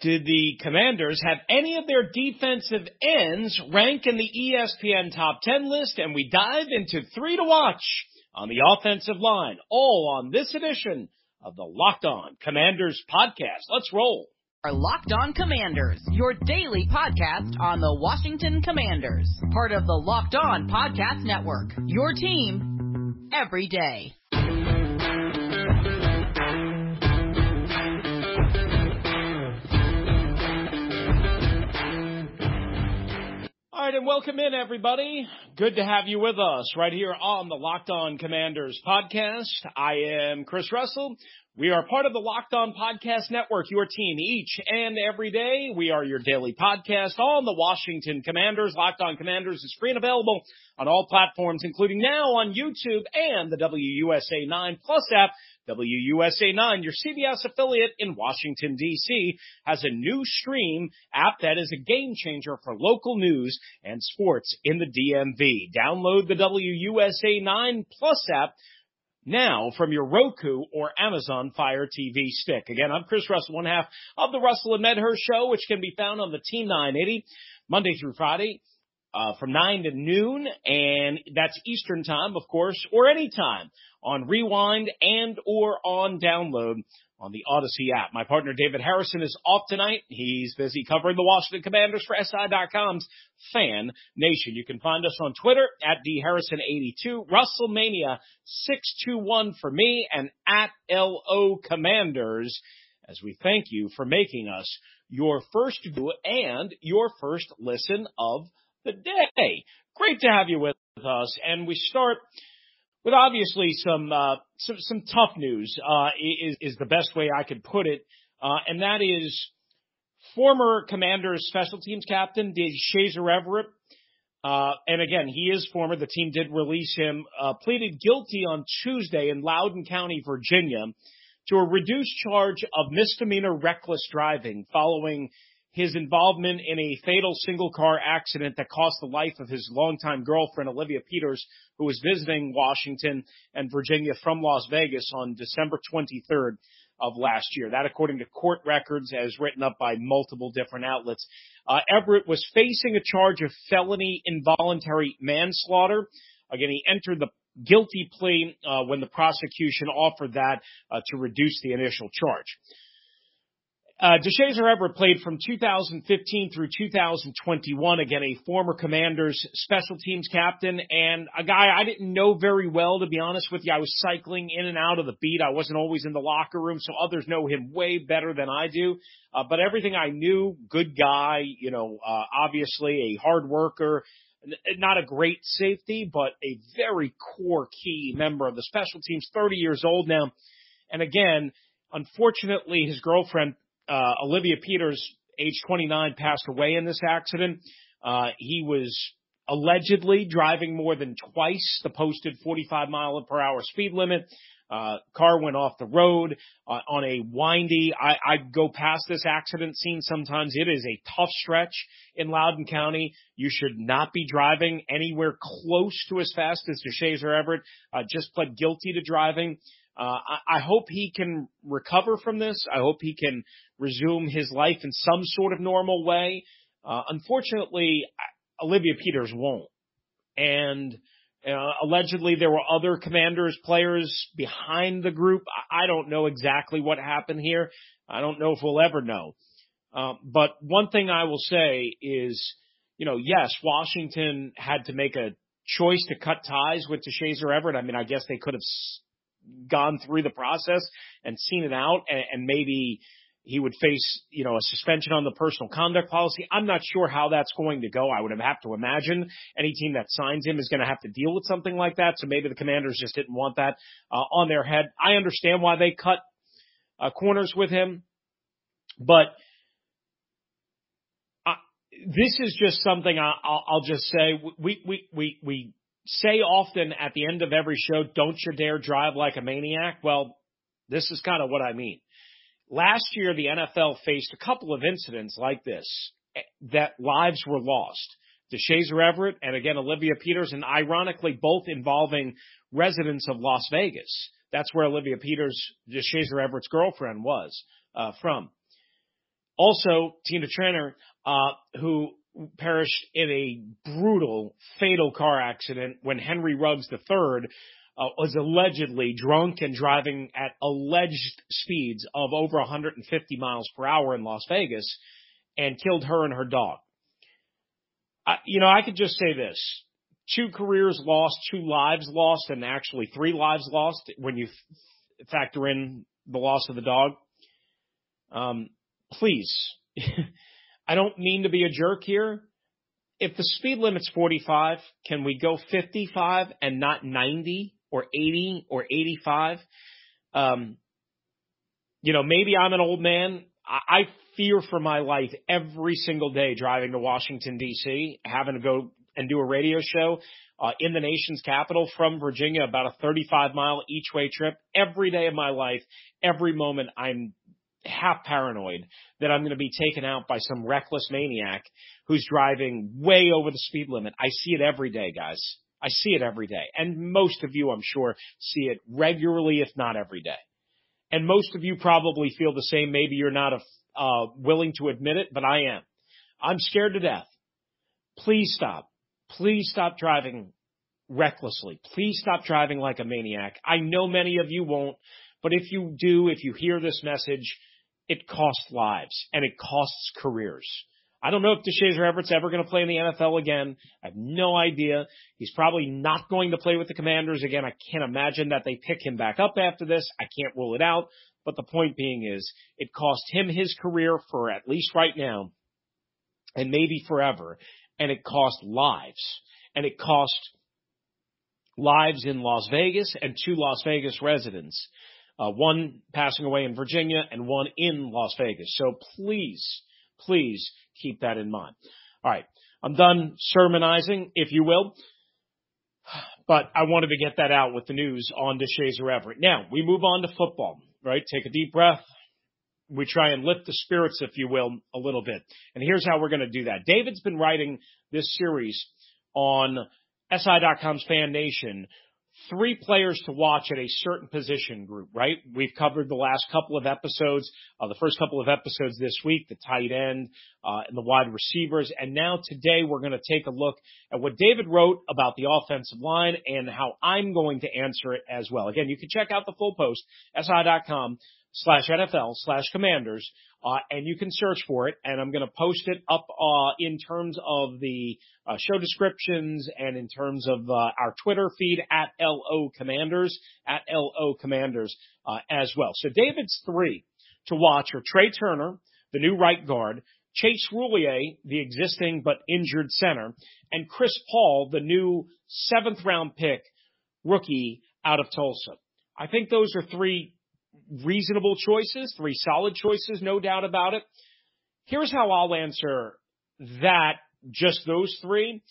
did the commanders have any of their defensive ends rank in the ESPN top 10 list? And we dive into three to watch on the offensive line, all on this edition of the Locked On Commanders podcast. Let's roll. Our Locked On Commanders, your daily podcast on the Washington Commanders, part of the Locked On Podcast Network. Your team every day. Right, and welcome in, everybody. Good to have you with us right here on the Locked On Commanders podcast. I am Chris Russell. We are part of the Locked On Podcast Network, your team each and every day. We are your daily podcast on the Washington Commanders. Locked On Commanders is free and available on all platforms, including now on YouTube and the WUSA 9 Plus app. WUSA 9, your CBS affiliate in Washington, D.C., has a new stream app that is a game changer for local news and sports in the DMV. Download the WUSA 9 Plus app now from your Roku or Amazon Fire TV stick. Again, I'm Chris Russell, one half of the Russell and Medhurst show, which can be found on the Team 980 Monday through Friday. Uh, from 9 to noon, and that's Eastern time, of course, or any time on Rewind and or on download on the Audacy app. My partner David Harrison is off tonight. He's busy covering the Washington Commanders for SI.com's Fan Nation. You can find us on Twitter at dharrison82, Russellmania621 for me, and at LO Commanders as we thank you for making us your first view and your first listen of the day. Great to have you with us. And we start with obviously some uh, some, some tough news uh, is is the best way I could put it, uh, and that is former Commanders special teams captain Deshazor Everett. Uh, and again, he is former. The team did release him. Uh, pleaded guilty on Tuesday in Loudoun County, Virginia, to a reduced charge of misdemeanor reckless driving following his involvement in a fatal single car accident that cost the life of his longtime girlfriend, Olivia Peters, who was visiting Washington and Virginia from Las Vegas on December 23rd of last year. That according to court records as written up by multiple different outlets. Uh, Everett was facing a charge of felony involuntary manslaughter. Again, he entered the guilty plea uh, when the prosecution offered that uh, to reduce the initial charge. Uh, Deshazor Everett played from 2015 through 2021. Again, a former Commanders special teams captain and a guy I didn't know very well, to be honest with you. I was cycling in and out of the beat. I wasn't always in the locker room, so others know him way better than I do. Uh, but everything I knew, good guy, you know, uh, obviously a hard worker, not a great safety, but a very core key member of the special teams, 30 years old now. And again, unfortunately, his girlfriend uh, Olivia Peters, age 29, passed away in this accident. Uh, he was allegedly driving more than twice the posted 45 mile per hour speed limit. Uh, car went off the road uh, on a windy. I, I go past this accident scene sometimes. It is a tough stretch in Loudoun County. You should not be driving anywhere close to as fast as Deshazor Everett. Uh, just pled guilty to driving. Uh, I, I hope he can recover from this. I hope he can resume his life in some sort of normal way. Uh, unfortunately, Olivia Peters won't. And uh, allegedly, there were other commanders, players behind the group. I don't know exactly what happened here. I don't know if we'll ever know. Uh, but one thing I will say is, you know, yes, Washington had to make a choice to cut ties with Deshazor Everett. I mean, I guess they could have gone through the process and seen it out and, and maybe he would face, you know, a suspension on the personal conduct policy. I'm not sure how that's going to go. I would have to imagine any team that signs him is going to have to deal with something like that. So maybe the commanders just didn't want that uh, on their head. I understand why they cut uh, corners with him, but this is just something I, will I'll just say. We, we, we, we say often at the end of every show, don't you dare drive like a maniac. Well, this is kind of what I mean. Last year, the NFL faced a couple of incidents like this eh, that lives were lost. Deshazor Everett and again Olivia Peters, and ironically both involving residents of Las Vegas. That's where Olivia Peters, Deshazor Everett's girlfriend, was uh, from. Also, Tina Trainor, uh, who perished in a brutal, fatal car accident when Henry Ruggs III uh, was allegedly drunk and driving at alleged speeds of over 150 miles per hour in Las Vegas and killed her and her dog. I, you know, I could just say this. Two careers lost, two lives lost, and actually three lives lost when you f- factor in the loss of the dog. Um, please, I don't mean to be a jerk here. If the speed limit's 45, can we go 55 and not 90 or 80 or 85? Um, you know, maybe I'm an old man. I, I fear for my life every single day driving to Washington D.C., having to go and do a radio show uh, in the nation's capital from Virginia, about a 35 mile each way trip. Every day of my life, every moment, I'm half paranoid that I'm going to be taken out by some reckless maniac who's driving way over the speed limit. I see it every day, guys. I see it every day. And most of you, I'm sure, see it regularly, if not every day. And most of you probably feel the same. Maybe you're not a, uh, willing to admit it, but I am. I'm scared to death. Please stop. Please stop driving recklessly. Please stop driving like a maniac. I know many of you won't, but if you do, if you hear this message, it costs lives and it costs careers. I don't know if Deshazor Everett's ever going to play in the NFL again. I have no idea. He's probably not going to play with the Commanders again. I can't imagine that they pick him back up after this. I can't rule it out. But the point being is it cost him his career for at least right now and maybe forever. And it cost lives and it cost lives in Las Vegas and two Las Vegas residents uh, one passing away in Virginia and one in Las Vegas. So please, please keep that in mind. All right. I'm done sermonizing, if you will. But I wanted to get that out with the news on Deshazor Everett. Now, we move on to football, right? Take a deep breath. We try and lift the spirits, if you will, a little bit. And here's how we're going to do that. David's been writing this series on SI.com's Fan Nation three players to watch at a certain position group, right? We've covered the last couple of episodes, uh, the first couple of episodes this week, the tight end, uh, and the wide receivers. And now today we're going to take a look at what David wrote about the offensive line and how I'm going to answer it as well. Again, you can check out the full post, si.com slash NFL slash commanders, uh, and you can search for it. And I'm going to post it up uh, in terms of the uh, show descriptions and in terms of uh, our Twitter feed at LO Commanders at LO Commanders uh, as well. So David's three to watch are Trai Turner, the new right guard, Chase Roullier, the existing but injured center, and Chris Paul, the new seventh round pick rookie out of Tulsa. I think those are three reasonable choices, three solid choices, no doubt about it. Here's how I'll answer that, just those three.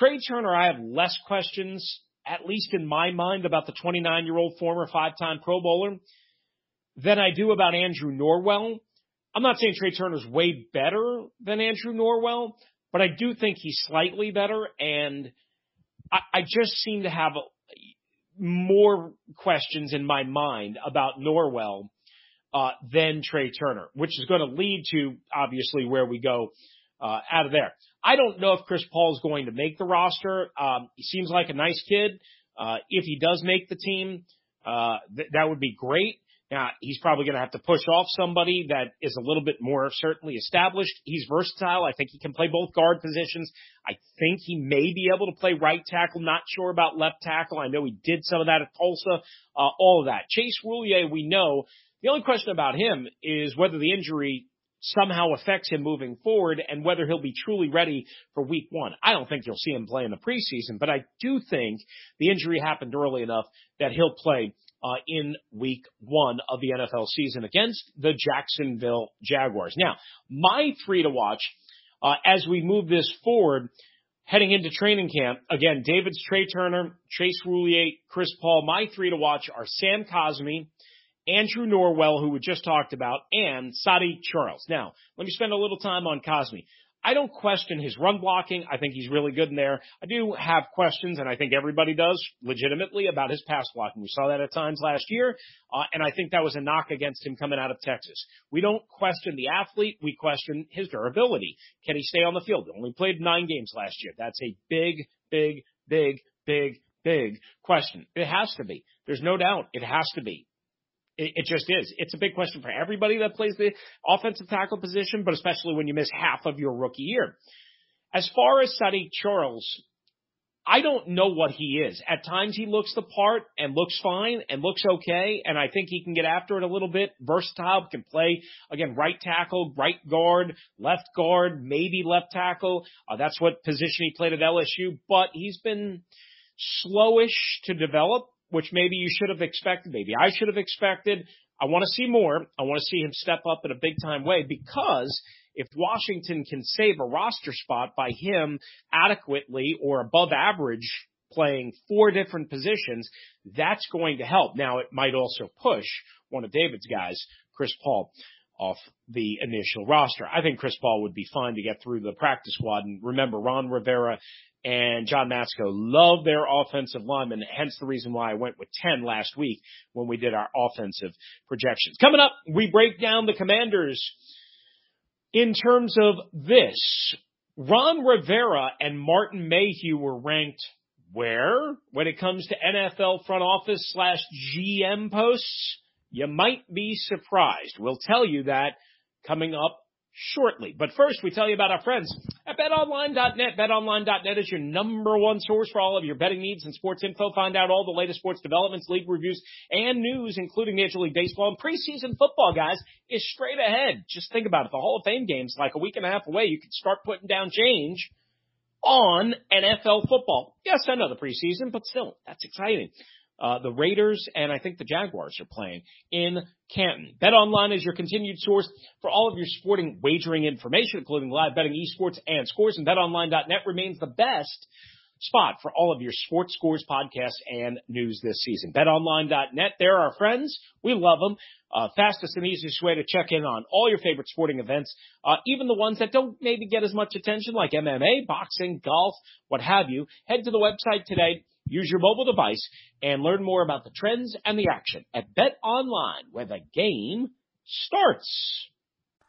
Trai Turner, I have less questions, at least in my mind, about the 29 year old former five time Pro Bowler than I do about Andrew Norwell. I'm not saying Trai Turner's way better than Andrew Norwell, but I do think he's slightly better. And I, I just seem to have more questions in my mind about Norwell uh, than Trai Turner, which is going to lead to obviously where we go uh, out of there. I don't know if Chris Paul is going to make the roster. Um, he seems like a nice kid. Uh, if he does make the team, uh, th- that would be great. Now, he's probably going to have to push off somebody that is a little bit more certainly established. He's versatile. I think he can play both guard positions. I think he may be able to play right tackle. Not sure about left tackle. I know he did some of that at Tulsa. Uh, all of that. Chase Roullier, we know. The only question about him is whether the injury somehow affects him moving forward and whether he'll be truly ready for week one. I don't think you'll see him play in the preseason, but I do think the injury happened early enough that he'll play uh, in week one of the NFL season against the Jacksonville Jaguars. Now, my three to watch Uh, as we move this forward, heading into training camp, again, David's Trai Turner, Chase Roullier, Chris Paul. My three to watch are Sam Cosmi, Andrew Norwell, who we just talked about, and Saahdiq Charles. Now, let me spend a little time on Cosmi. I don't question his run blocking. I think he's really good in there. I do have questions, and I think everybody does legitimately about his pass blocking. We saw that at times last year, uh, and I think that was a knock against him coming out of Texas. We don't question the athlete. We question his durability. Can he stay on the field? He only played nine games last year. That's a big, big, big, big, big question. It has to be. There's no doubt. It has to be. It, it just is. It's a big question for everybody that plays the offensive tackle position, but especially when you miss half of your rookie year. As far as Saahdiq Charles, I don't know what he is. At times he looks the part and looks fine and looks okay, and I think he can get after it a little bit. Versatile, can play again right tackle, right guard, left guard, maybe left tackle. Uh, that's what position he played at LSU, but he's been slowish to develop which maybe you should have expected, maybe I should have expected. I want to see more. I want to see him step up in a big time way because if Washington can save a roster spot by him adequately or above average playing four different positions, that's going to help. Now it might also push one of David's guys, Chris Paul, off the initial roster. I think Chris Paul would be fine to get through the practice squad. And remember, Ron Rivera and John Matsko love their offensive linemen, hence the reason why I went with 10 last week when we did our offensive projections. Coming up, we break down the commanders in terms of this. Ron Rivera and Martin Mayhew were ranked where when it comes to NFL front office slash GM posts? You might be surprised. We'll tell you that coming up shortly. But first, we tell you about our friends at betonline.net. Betonline.net is your number one source for all of your betting needs and sports info. Find out all the latest sports developments, league reviews, and news, including Major League Baseball and preseason football, guys, is straight ahead. Just think about it. The Hall of Fame game's like a week and a half away. You can start putting down change on NFL football. Yes, I know the preseason, but still, that's exciting. Uh, the Raiders and I think the Jaguars are playing in Canton. Bet Online is your continued source for all of your sporting wagering information, including live betting, esports, and scores. And BetOnline.net remains the best spot for all of your sports scores, podcasts, and news this season. BetOnline.net, they're our friends. We love them. Uh, fastest and easiest way to check in on all your favorite sporting events, uh, even the ones that don't maybe get as much attention like MMA, boxing, golf, what have you. Head to the website today Use your mobile device and learn more about the trends and the action at Bet Online, where the game starts.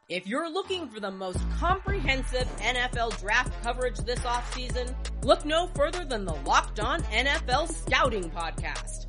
If you're looking for the most comprehensive NFL draft coverage this offseason, look no further than the Locked On NFL Scouting Podcast.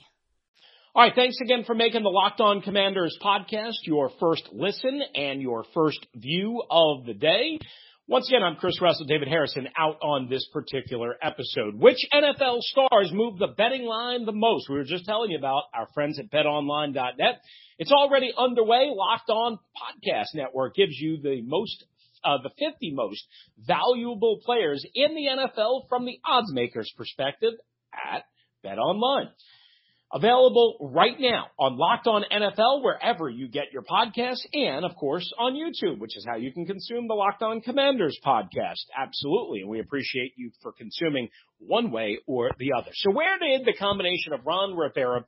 All right. Thanks again for making the Locked On Commanders podcast your first listen and your first view of the day. Once again, I'm Chris Russell, David Harrison out on this particular episode. Which NFL stars move the betting line the most? We were just telling you about our friends at betonline.net. It's already underway. Locked On Podcast Network gives you the most uh, the 50 most valuable players in the NFL from the odds makers perspective at BetOnline. Available right now on Locked On NFL, wherever you get your podcasts, and of course on YouTube, which is how you can consume the Locked On Commanders podcast. Absolutely. And we appreciate you for consuming one way or the other. So where did the combination of Ron Rivera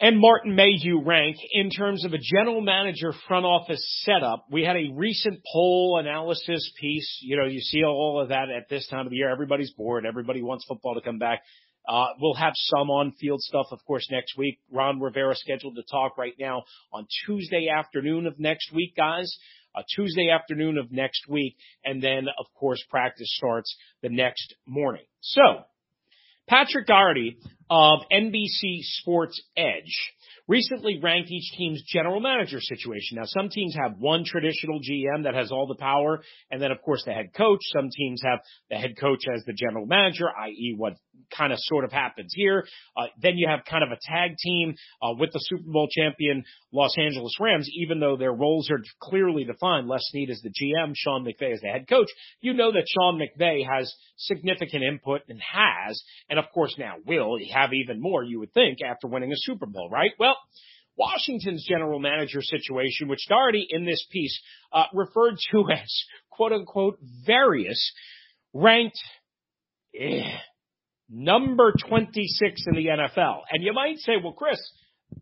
and Martin Mayhew rank in terms of a general manager front office setup. We had a recent poll analysis piece. You know, you see all of that at this time of the year. Everybody's bored. Everybody wants football to come back. Uh, we'll have some on field stuff, of course, next week. Ron Rivera scheduled to talk right now on Tuesday afternoon of next week, guys. Uh, Tuesday afternoon of next week. And then, of course, practice starts the next morning. So, Patrick Daugherty of NBC Sports Edge recently ranked each team's general manager situation. Now, some teams have one traditional GM that has all the power, and then of course the head coach. Some teams have the head coach as the general manager, i.e., what kind of sort of happens here. Uh, then you have kind of a tag team uh, with the Super Bowl champion Los Angeles Rams, even though their roles are clearly defined. Les Snead is the GM, Sean McVay is the head coach. You know that Sean McVay has significant input and has, and of course now will have even more, you would think, after winning a Super Bowl, right? Well, Washington's general manager situation, which Daugherty in this piece uh, referred to as quote unquote various, ranked eh, number 26 in the NFL. And you might say, well, Chris,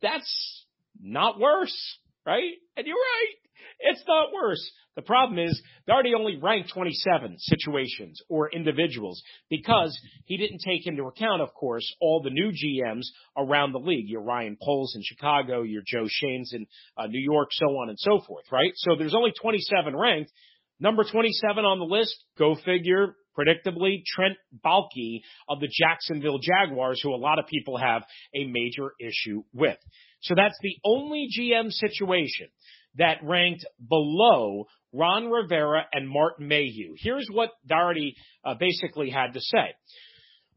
that's not worse, right? And you're right. It's not worse. The problem is Daugherty only ranked 27 situations or individuals because he didn't take into account, of course, all the new GMs around the league. Your Ryan Poles in Chicago, your Joe Schoens in uh, New York, so on and so forth, right? So there's only 27 ranked. Number 27 on the list, go figure, predictably, Trent Baalke of the Jacksonville Jaguars, who a lot of people have a major issue with. So that's the only GM situation that ranked below Ron Rivera and Martin Mayhew. Here's what Daugherty uh, basically had to say.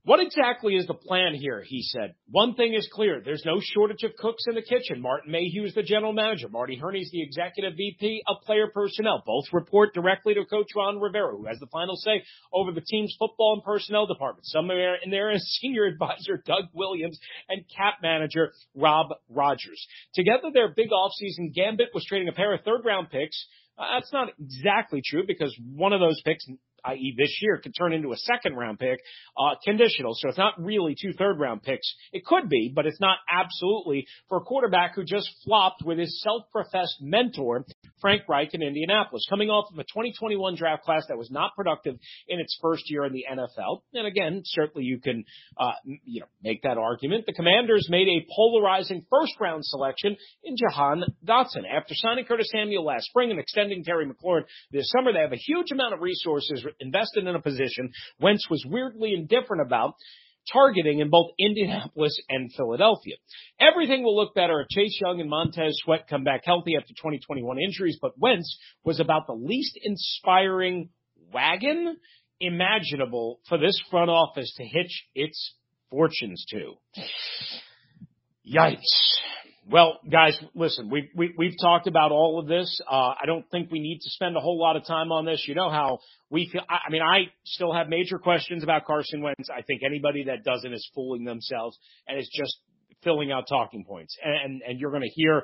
What exactly is the plan here? He said. One thing is clear. There's no shortage of cooks in the kitchen. Martin Mayhew is the general manager. Marty Hurney is the executive VP of player personnel. Both report directly to Coach Ron Rivera, who has the final say over the team's football and personnel department. Some are in there as senior advisor Doug Williams and cap manager Rob Rogers. Together, their big offseason gambit was trading a pair of third round picks. Uh, that's not exactly true because one of those picks i.e. this year, could turn into a second round pick, uh, conditional. So it's not really two third round picks. It could be, but it's not absolutely for a quarterback who just flopped with his self-professed mentor, Frank Reich in Indianapolis, coming off of a 2021 draft class that was not productive in its first year in the NFL. And again, certainly you can, uh, you know, make that argument. The Commanders made a polarizing first round selection in Jahan Dotson. After signing Curtis Samuel last spring and extending Terry McLaurin this summer, they have a huge amount of resources invested in a position Wentz was weirdly indifferent about targeting in both Indianapolis and Philadelphia. Everything will look better if Chase Young and Montez Sweat come back healthy after 2021 injuries, but Wentz was about the least inspiring wagon imaginable for this front office to hitch its fortunes to. Yikes. Well, guys, listen, we've, we, we have talked about all of this. Uh, I don't think we need to spend a whole lot of time on this. You know how we feel. I, I mean, I still have major questions about Carson Wentz. I think anybody that doesn't is fooling themselves and is just filling out talking points. And, and, and you're going to hear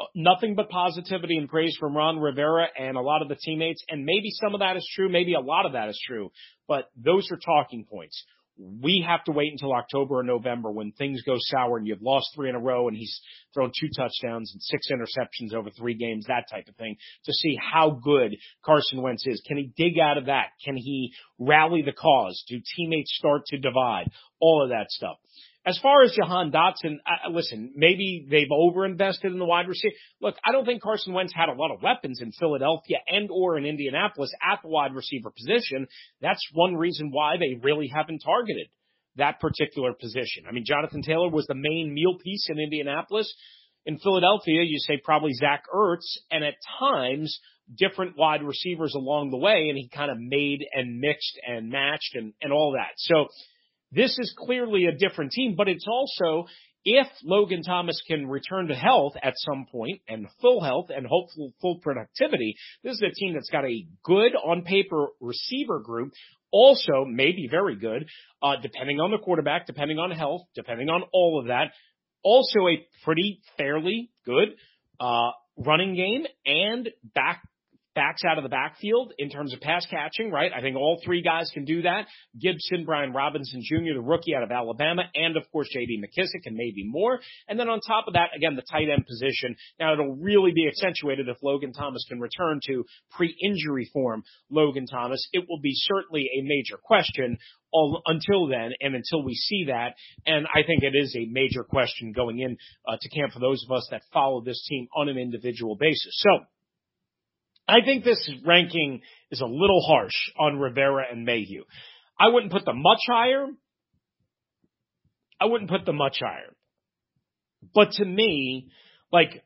uh, nothing but positivity and praise from Ron Rivera and a lot of the teammates. And maybe some of that is true. Maybe a lot of that is true, but those are talking points we have to wait until October or November when things go sour and you've lost three in a row and he's thrown two touchdowns and six interceptions over three games, that type of thing, to see how good Carson Wentz is. Can he dig out of that? Can he rally the cause? Do teammates start to divide? All of that stuff. As far as Jahan Dotson, listen, maybe they've overinvested in the wide receiver. Look, I don't think Carson Wentz had a lot of weapons in Philadelphia and or in Indianapolis at the wide receiver position. That's one reason why they really haven't targeted that particular position. I mean, Jonathan Taylor was the main meal piece in Indianapolis. In Philadelphia, you say probably Zach Ertz, and at times different wide receivers along the way, and he kind of made and mixed and matched and, and all that. So this is clearly a different team, but it's also if Logan Thomas can return to health at some point and full health and hopeful full productivity, this is a team that's got a good on paper receiver group. Also, maybe very good, uh, depending on the quarterback, depending on health, depending on all of that. Also, a pretty fairly good uh, running game and back backs out of the backfield in terms of pass catching, right? I think all three guys can do that. Gibson, Brian Robinson Jr., the rookie out of Alabama, and of course J.D. McKissic and maybe more. And then on top of that, again, the tight end position. Now it'll really be accentuated if Logan Thomas can return to pre-injury form Logan Thomas. It will be certainly a major question until then and until we see that. And I think it is a major question going in uh, to camp for those of us that follow this team on an individual basis. So I think this ranking is a little harsh on Rivera and Mayhew. I wouldn't put them much higher. I wouldn't put them much higher. But to me, like,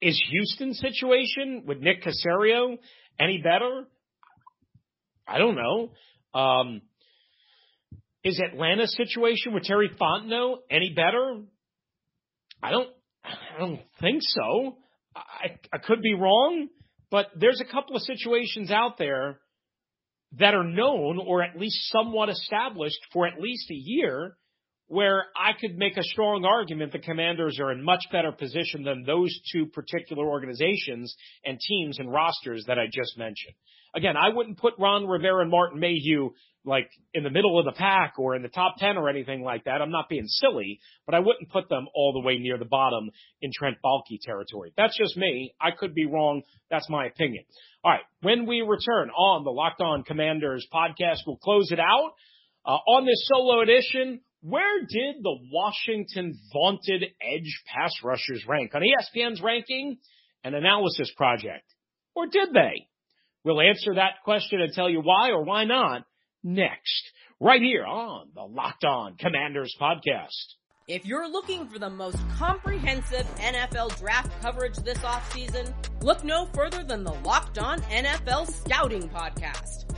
is Houston's situation with Nick Caserio any better? I don't know. Um, is Atlanta's situation with Terry Fontenot any better? I don't, I don't think so. I, I could be wrong, but there's a couple of situations out there that are known or at least somewhat established for at least a year where I could make a strong argument the commanders are in much better position than those two particular organizations and teams and rosters that I just mentioned. Again, I wouldn't put Ron Rivera and Martin Mayhew like in the middle of the pack or in the top 10 or anything like that. I'm not being silly, but I wouldn't put them all the way near the bottom in Trent Baalke territory. That's just me. I could be wrong. That's my opinion. All right. When we return on the Locked On Commanders podcast, we'll close it out. Uh, on this solo edition, where did the Washington vaunted edge pass rushers rank on ESPN's ranking and analysis project? Or did they? We'll answer that question and tell you why or why not next, right here on the Locked On Commanders podcast. If you're looking for the most comprehensive NFL draft coverage this offseason, look no further than the Locked On NFL Scouting Podcast.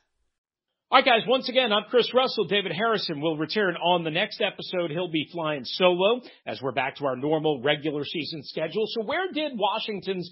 All right, guys, once again, I'm Chris Russell. David Harrison will return on the next episode. He'll be flying solo as we're back to our normal regular season schedule. So where did Washington's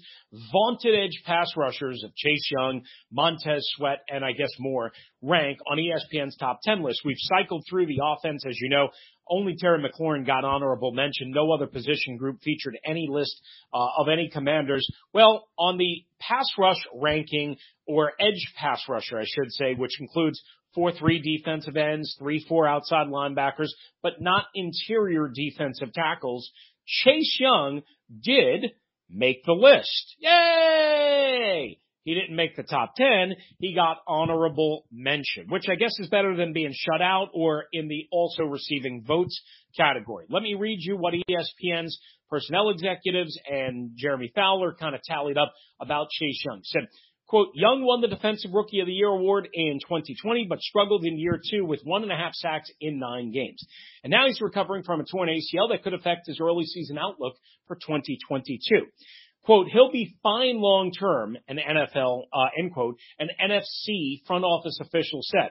vaunted edge pass rushers of Chase Young, Montez Sweat, and I guess more rank on ESPN's top 10 list? We've cycled through the offense, as you know. Only Terry McLaurin got honorable mention. No other position group featured any list uh, of any commanders. Well, on the pass rush ranking or edge pass rusher, I should say, which includes four three defensive ends, three four outside linebackers, but not interior defensive tackles. Chase Young did make the list. Yay! He didn't make the top 10. He got honorable mention, which I guess is better than being shut out or in the also receiving votes category. Let me read you what ESPN's personnel executives and Jeremy Fowler kind of tallied up about Chase Young. Said, quote, Young won the Defensive Rookie of the Year award in 2020, but struggled in year two with one and a half sacks in nine games. And now he's recovering from a torn ACL that could affect his early season outlook for 2022 quote, he'll be fine long term, an NFL, uh, end quote, an NFC front office official said.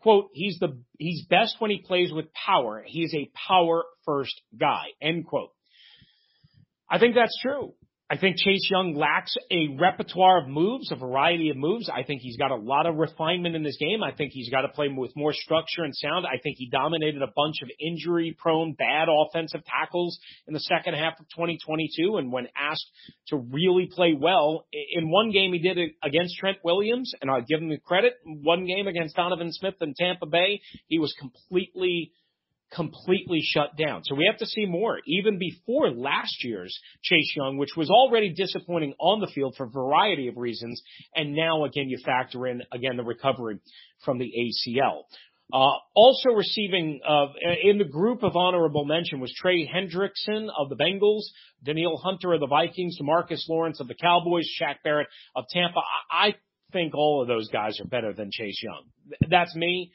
Quote, he's the, he's best when he plays with power. He's a power first guy, end quote. I think that's true. I think Chase Young lacks a repertoire of moves, a variety of moves. I think he's got a lot of refinement in this game. I think he's got to play with more structure and sound. I think he dominated a bunch of injury prone, bad offensive tackles in the second half of 2022. And when asked to really play well, in one game he did it against Trent Williams, and I give him the credit. One game against Donovan Smith in Tampa Bay, he was completely completely shut down. So we have to see more, even before last year's Chase Young, which was already disappointing on the field for a variety of reasons. And now again, you factor in again the recovery from the ACL. Uh, also receiving uh, in the group of honorable mention was Trey Hendrickson of the Bengals, Danielle Hunter of the Vikings, Demarcus Lawrence of the Cowboys, Shaq Barrett of Tampa. I think all of those guys are better than Chase Young. That's me.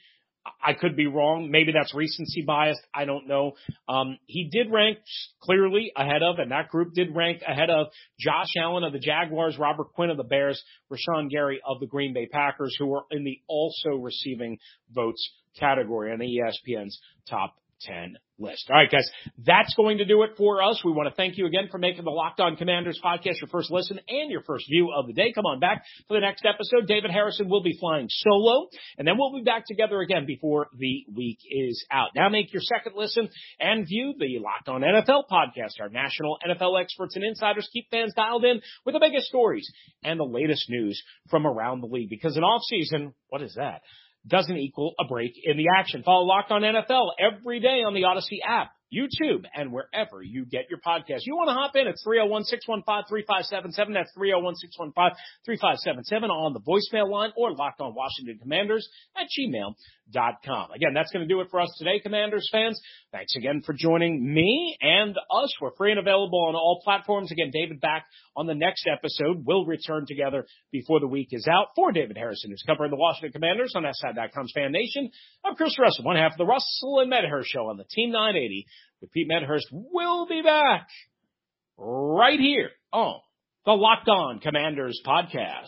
I could be wrong. Maybe that's recency bias. I don't know. Um, he did rank clearly ahead of, and that group did rank ahead of Josh Allen of the Jaguars, Robert Quinn of the Bears, Rashan Gary of the Green Bay Packers, who are in the also receiving votes category on ESPN's top 10 list. All right, guys, that's going to do it for us. We want to thank you again for making the Locked On Commanders podcast your first listen and your first view of the day. Come on back for the next episode. David Harrison will be flying solo, and then we'll be back together again before the week is out. Now make your second listen and view the Locked On NFL podcast. Our national NFL experts and insiders keep fans dialed in with the biggest stories and the latest news from around the league. Because in off season, what is that? Doesn't equal a break in the action. Follow Locked on NFL every day on the Audacy app, YouTube, and wherever you get your podcast. You want to hop in? at 301-615-3577. That's 301-615-3577 on the voicemail line or locked on Washington Commanders at gmail.com. Again, that's going to do it for us today, Commanders fans. Thanks again for joining me and us. We're free and available on all platforms. Again, David back on the next episode. We'll return together before the week is out. For David Harrison, who's covering the Washington Commanders on SI.com's Fan Nation, I'm Chris Russell, one half of the Russell and Medhurst show on the Team 980 with Pete Medhurst. We'll be back right here on the Locked On Commanders podcast.